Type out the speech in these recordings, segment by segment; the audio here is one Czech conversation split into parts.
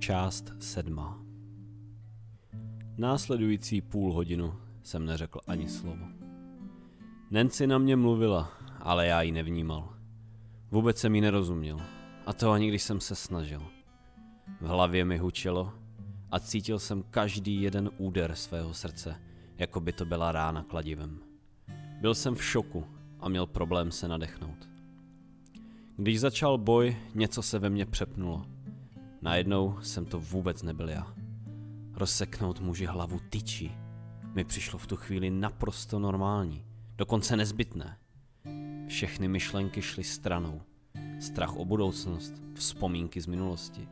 Část sedmá Následující půl hodinu jsem neřekl ani slovo. Nancy na mě mluvila, ale já ji nevnímal. Vůbec jsem jí nerozuměl. A to ani když jsem se snažil. V hlavě mi hučelo a cítil jsem každý jeden úder svého srdce, jako by to byla rána kladivem. Byl jsem v šoku a měl problém se nadechnout. Když začal boj, něco se ve mně přepnulo. Najednou jsem to vůbec nebyl já. Rozseknout muži hlavu tyčí mi přišlo v tu chvíli naprosto normální, dokonce nezbytné. Všechny myšlenky šly stranou. Strach o budoucnost, vzpomínky z minulosti.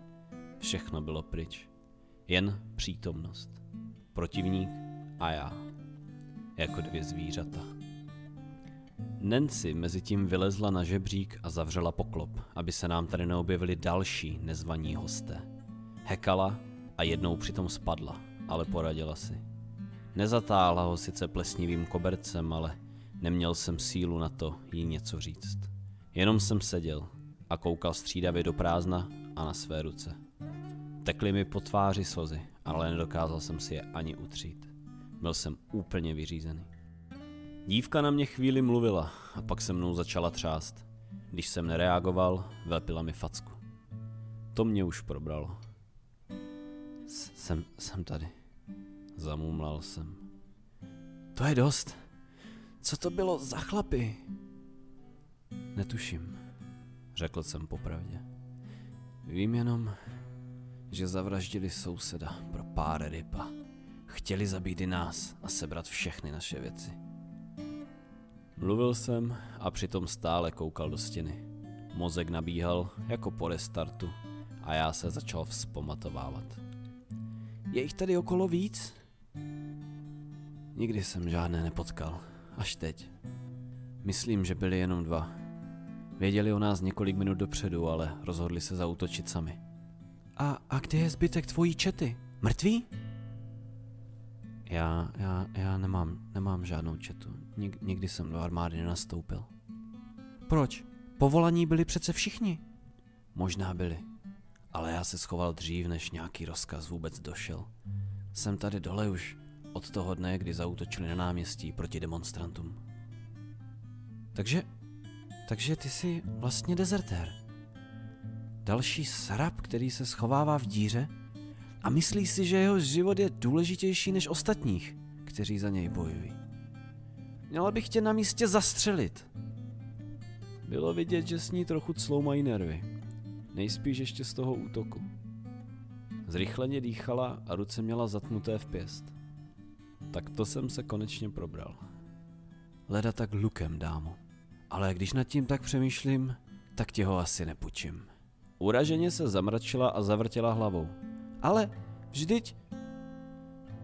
Všechno bylo pryč. Jen přítomnost. Protivník a já. Jako dvě zvířata. Nancy mezi tím vylezla na žebřík a zavřela poklop, aby se nám tady neobjevili další nezvaní hosté. Hekala a jednou přitom spadla, ale poradila si. Nezatáhla ho sice plesnivým kobercem, ale neměl jsem sílu na to jí něco říct. Jenom jsem seděl a koukal střídavě do prázdna a na své ruce. Tekly mi po tváři slzy, ale nedokázal jsem si je ani utřít. Byl jsem úplně vyřízený. Dívka na mě chvíli mluvila a pak se mnou začala třást. Když jsem nereagoval, vlepila mi facku. To mě už probralo. Jsem, jsem tady. Zamumlal jsem. To je dost. Co to bylo za chlapy? Netuším, řekl jsem popravdě. Vím jenom, že zavraždili souseda pro pár ryba. Chtěli zabít i nás a sebrat všechny naše věci. Mluvil jsem a přitom stále koukal do stěny. Mozek nabíhal jako po restartu a já se začal vzpomatovávat. Je jich tady okolo víc? Nikdy jsem žádné nepotkal, až teď. Myslím, že byli jenom dva. Věděli o nás několik minut dopředu, ale rozhodli se zautočit sami. A, a kde je zbytek tvojí čety? Mrtví? Já, já, já nemám, nemám žádnou četu. Nik, nikdy jsem do armády nenastoupil. Proč? Povolaní byli přece všichni. Možná byli, ale já se schoval dřív, než nějaký rozkaz vůbec došel. Jsem tady dole už od toho dne, kdy zautočili na náměstí proti demonstrantům. Takže, takže ty jsi vlastně dezertér. Další srab, který se schovává v díře a myslí si, že jeho život je důležitější než ostatních, kteří za něj bojují. Měla bych tě na místě zastřelit. Bylo vidět, že s ní trochu cloumají nervy. Nejspíš ještě z toho útoku. Zrychleně dýchala a ruce měla zatnuté v pěst. Tak to jsem se konečně probral. Leda tak lukem, dámo. Ale když nad tím tak přemýšlím, tak tě ho asi nepůjčím. Uraženě se zamračila a zavrtěla hlavou. Ale, vždyť...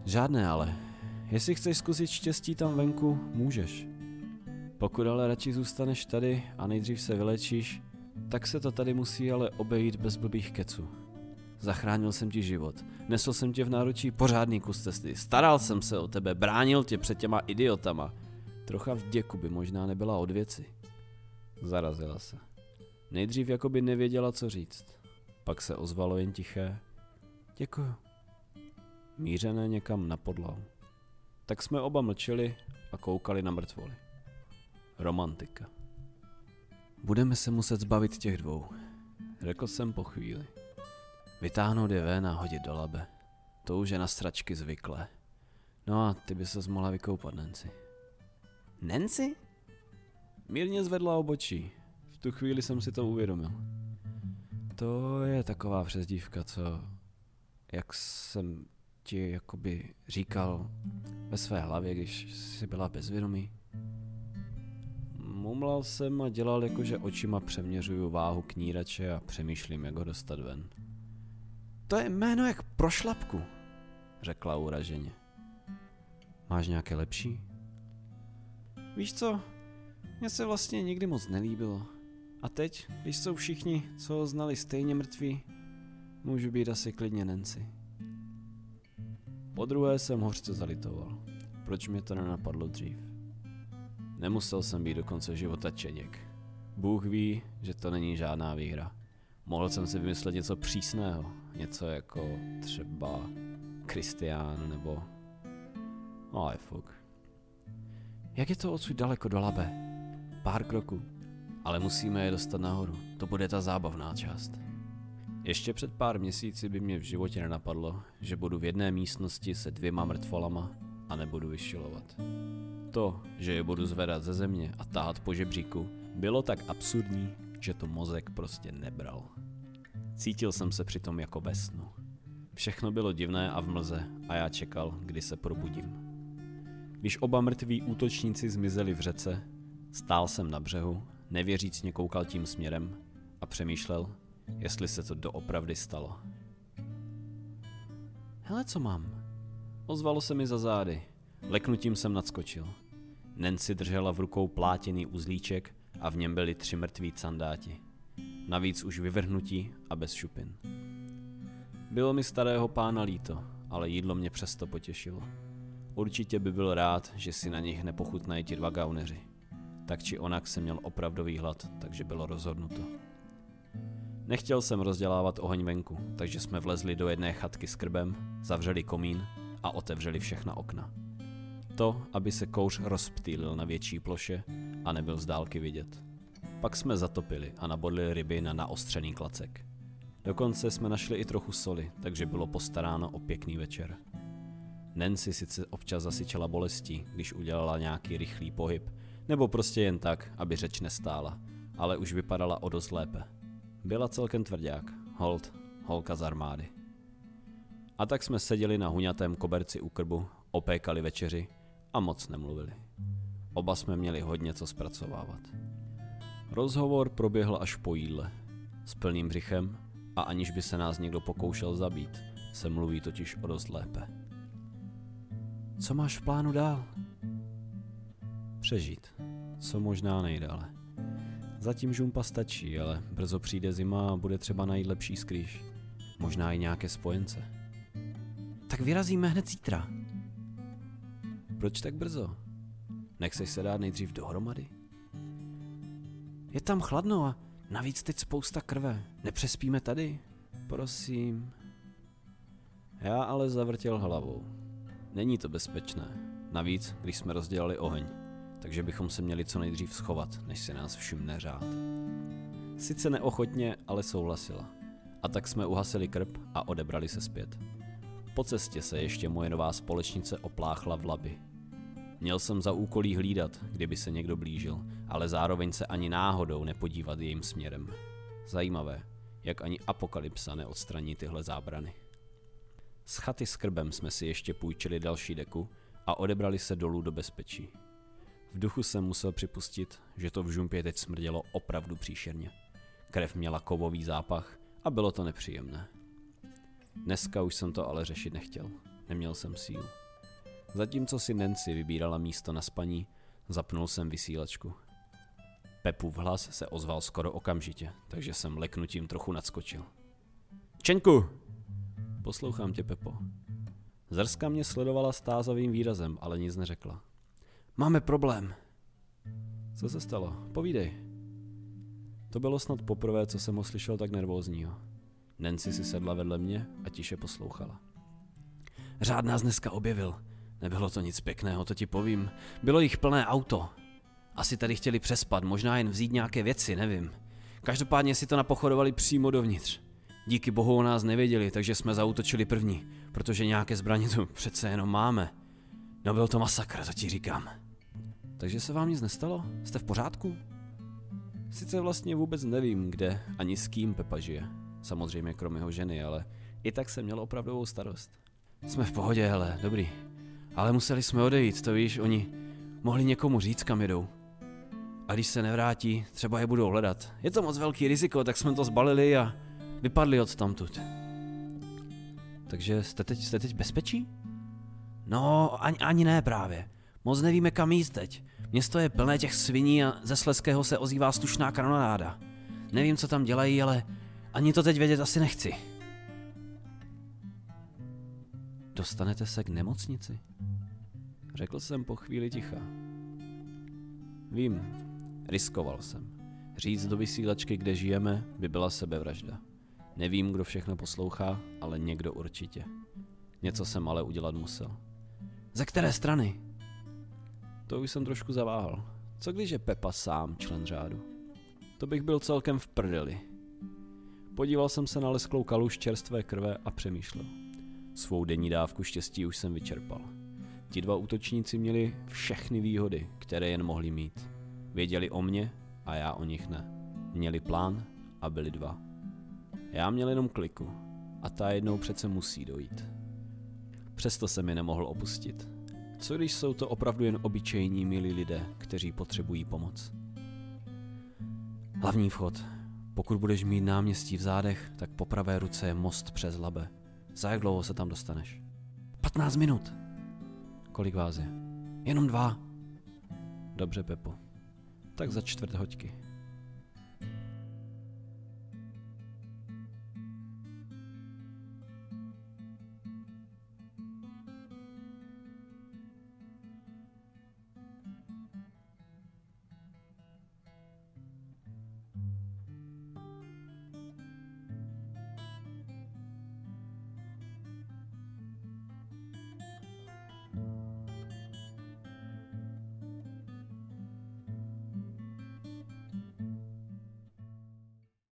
Žádné ale. Jestli chceš zkusit štěstí tam venku, můžeš. Pokud ale radši zůstaneš tady a nejdřív se vylečíš, tak se to tady musí ale obejít bez blbých keců. Zachránil jsem ti život, nesl jsem tě v náručí pořádný kus cesty, staral jsem se o tebe, bránil tě před těma idiotama. Trocha vděku by možná nebyla od věci. Zarazila se. Nejdřív jako by nevěděla, co říct. Pak se ozvalo jen tiché. Děkuju. Mířené někam na podlahu. Tak jsme oba mlčeli a koukali na mrtvoly. Romantika. Budeme se muset zbavit těch dvou, řekl jsem po chvíli. Vytáhnout je ven a hodit do labe. To už je na stračky zvyklé. No a ty by se mohla vykoupat, Nancy. Nancy? Mírně zvedla obočí. V tu chvíli jsem si to uvědomil. To je taková přezdívka, co... Jak jsem ti jakoby říkal ve své hlavě, když jsi byla bezvědomý. Mumlal jsem a dělal jako, že očima přeměřuju váhu knírače a přemýšlím, jak ho dostat ven. To je jméno jak pro šlapku, řekla uraženě. Máš nějaké lepší? Víš co, mně se vlastně nikdy moc nelíbilo. A teď, když jsou všichni, co ho znali, stejně mrtví, můžu být asi klidně Nancy. Po druhé jsem hořce zalitoval. Proč mě to nenapadlo dřív? Nemusel jsem být do konce života čeněk. Bůh ví, že to není žádná výhra. Mohl jsem si vymyslet něco přísného, něco jako třeba Kristián nebo... Ale fuk. Jak je to odsud daleko do Labe? Pár kroků. Ale musíme je dostat nahoru. To bude ta zábavná část. Ještě před pár měsíci by mě v životě nenapadlo, že budu v jedné místnosti se dvěma mrtvolama a nebudu vyšilovat. To, že je budu zvedat ze země a táhat po žebříku, bylo tak absurdní, že to mozek prostě nebral. Cítil jsem se přitom jako ve snu. Všechno bylo divné a v mlze a já čekal, kdy se probudím. Když oba mrtví útočníci zmizeli v řece, stál jsem na břehu, nevěřícně koukal tím směrem a přemýšlel, jestli se to doopravdy stalo. Hele, co mám? Ozvalo se mi za zády. Leknutím jsem nadskočil. Nancy držela v rukou plátěný uzlíček a v něm byli tři mrtví candáti. Navíc už vyvrhnutí a bez šupin. Bylo mi starého pána líto, ale jídlo mě přesto potěšilo. Určitě by byl rád, že si na nich nepochutnají ti dva gauneři. Tak či onak jsem měl opravdový hlad, takže bylo rozhodnuto. Nechtěl jsem rozdělávat oheň venku, takže jsme vlezli do jedné chatky s krbem, zavřeli komín a otevřeli všechna okna. To, aby se kouř rozptýlil na větší ploše a nebyl z dálky vidět. Pak jsme zatopili a nabodli ryby na naostřený klacek. Dokonce jsme našli i trochu soli, takže bylo postaráno o pěkný večer. Nancy sice občas zasyčela bolestí, když udělala nějaký rychlý pohyb, nebo prostě jen tak, aby řeč nestála, ale už vypadala o dost lépe. Byla celkem tvrdák, hold, holka z armády. A tak jsme seděli na huňatém koberci u krbu, opékali večeři a moc nemluvili. Oba jsme měli hodně co zpracovávat. Rozhovor proběhl až po jídle. S plným břichem a aniž by se nás někdo pokoušel zabít, se mluví totiž o dost lépe. Co máš v plánu dál? Přežít. Co možná nejdále. Zatím žumpa stačí, ale brzo přijde zima a bude třeba najít lepší skrýž. Možná i nějaké spojence. Tak vyrazíme hned zítra. Proč tak brzo? Nechceš se dát nejdřív dohromady? Je tam chladno a navíc teď spousta krve. Nepřespíme tady? Prosím. Já ale zavrtěl hlavou. Není to bezpečné. Navíc, když jsme rozdělali oheň, takže bychom se měli co nejdřív schovat, než se nás všimne řád. Sice neochotně, ale souhlasila. A tak jsme uhasili krb a odebrali se zpět. Po cestě se ještě moje nová společnice opláchla v labi. Měl jsem za úkolí hlídat, kdyby se někdo blížil, ale zároveň se ani náhodou nepodívat jejím směrem. Zajímavé, jak ani apokalypsa neodstraní tyhle zábrany. Z chaty s krbem jsme si ještě půjčili další deku a odebrali se dolů do bezpečí. V duchu jsem musel připustit, že to v žumpě teď smrdělo opravdu příšerně. Krev měla kovový zápach a bylo to nepříjemné. Dneska už jsem to ale řešit nechtěl. Neměl jsem sílu. Zatímco si Nancy vybírala místo na spaní, zapnul jsem vysílačku. Pepův hlas se ozval skoro okamžitě, takže jsem leknutím trochu nadskočil. Čenku! Poslouchám tě, Pepo. Zrska mě sledovala stázavým výrazem, ale nic neřekla. Máme problém. Co se stalo? Povídej. To bylo snad poprvé, co jsem ho slyšel tak nervózního. Nancy si sedla vedle mě a tiše poslouchala. Řád nás dneska objevil. Nebylo to nic pěkného, to ti povím. Bylo jich plné auto. Asi tady chtěli přespat, možná jen vzít nějaké věci, nevím. Každopádně si to napochodovali přímo dovnitř. Díky bohu o nás nevěděli, takže jsme zautočili první, protože nějaké zbraně tu přece jenom máme. No byl to masakr, to ti říkám. Takže se vám nic nestalo? Jste v pořádku? Sice vlastně vůbec nevím, kde ani s kým Pepa žije. Samozřejmě kromě jeho ženy, ale i tak jsem měl opravdovou starost. Jsme v pohodě, hele, dobrý. Ale museli jsme odejít, to víš, oni mohli někomu říct, kam jedou. A když se nevrátí, třeba je budou hledat. Je to moc velký riziko, tak jsme to zbalili a vypadli od tamtud. Takže jste teď, jste teď bezpečí? No, ani, ani ne právě. Moc nevíme kam jít teď. Město je plné těch sviní a ze Sleského se ozývá slušná kanonáda. Nevím, co tam dělají, ale ani to teď vědět asi nechci. Dostanete se k nemocnici? Řekl jsem po chvíli ticha. Vím, riskoval jsem. Říct do vysílačky, kde žijeme, by byla sebevražda. Nevím, kdo všechno poslouchá, ale někdo určitě. Něco jsem ale udělat musel. Ze které strany? To už jsem trošku zaváhal. Co když je Pepa sám člen řádu? To bych byl celkem v prdeli. Podíval jsem se na lesklou kaluž čerstvé krve a přemýšlel. Svou denní dávku štěstí už jsem vyčerpal. Ti dva útočníci měli všechny výhody, které jen mohli mít. Věděli o mně a já o nich ne. Měli plán a byli dva. Já měl jenom kliku a ta jednou přece musí dojít. Přesto jsem je nemohl opustit. Co když jsou to opravdu jen obyčejní milí lidé, kteří potřebují pomoc? Hlavní vchod. Pokud budeš mít náměstí v zádech, tak po pravé ruce je most přes Labe. Za jak dlouho se tam dostaneš? 15 minut. Kolik vás je? Jenom dva. Dobře, Pepo. Tak za čtvrt hoďky.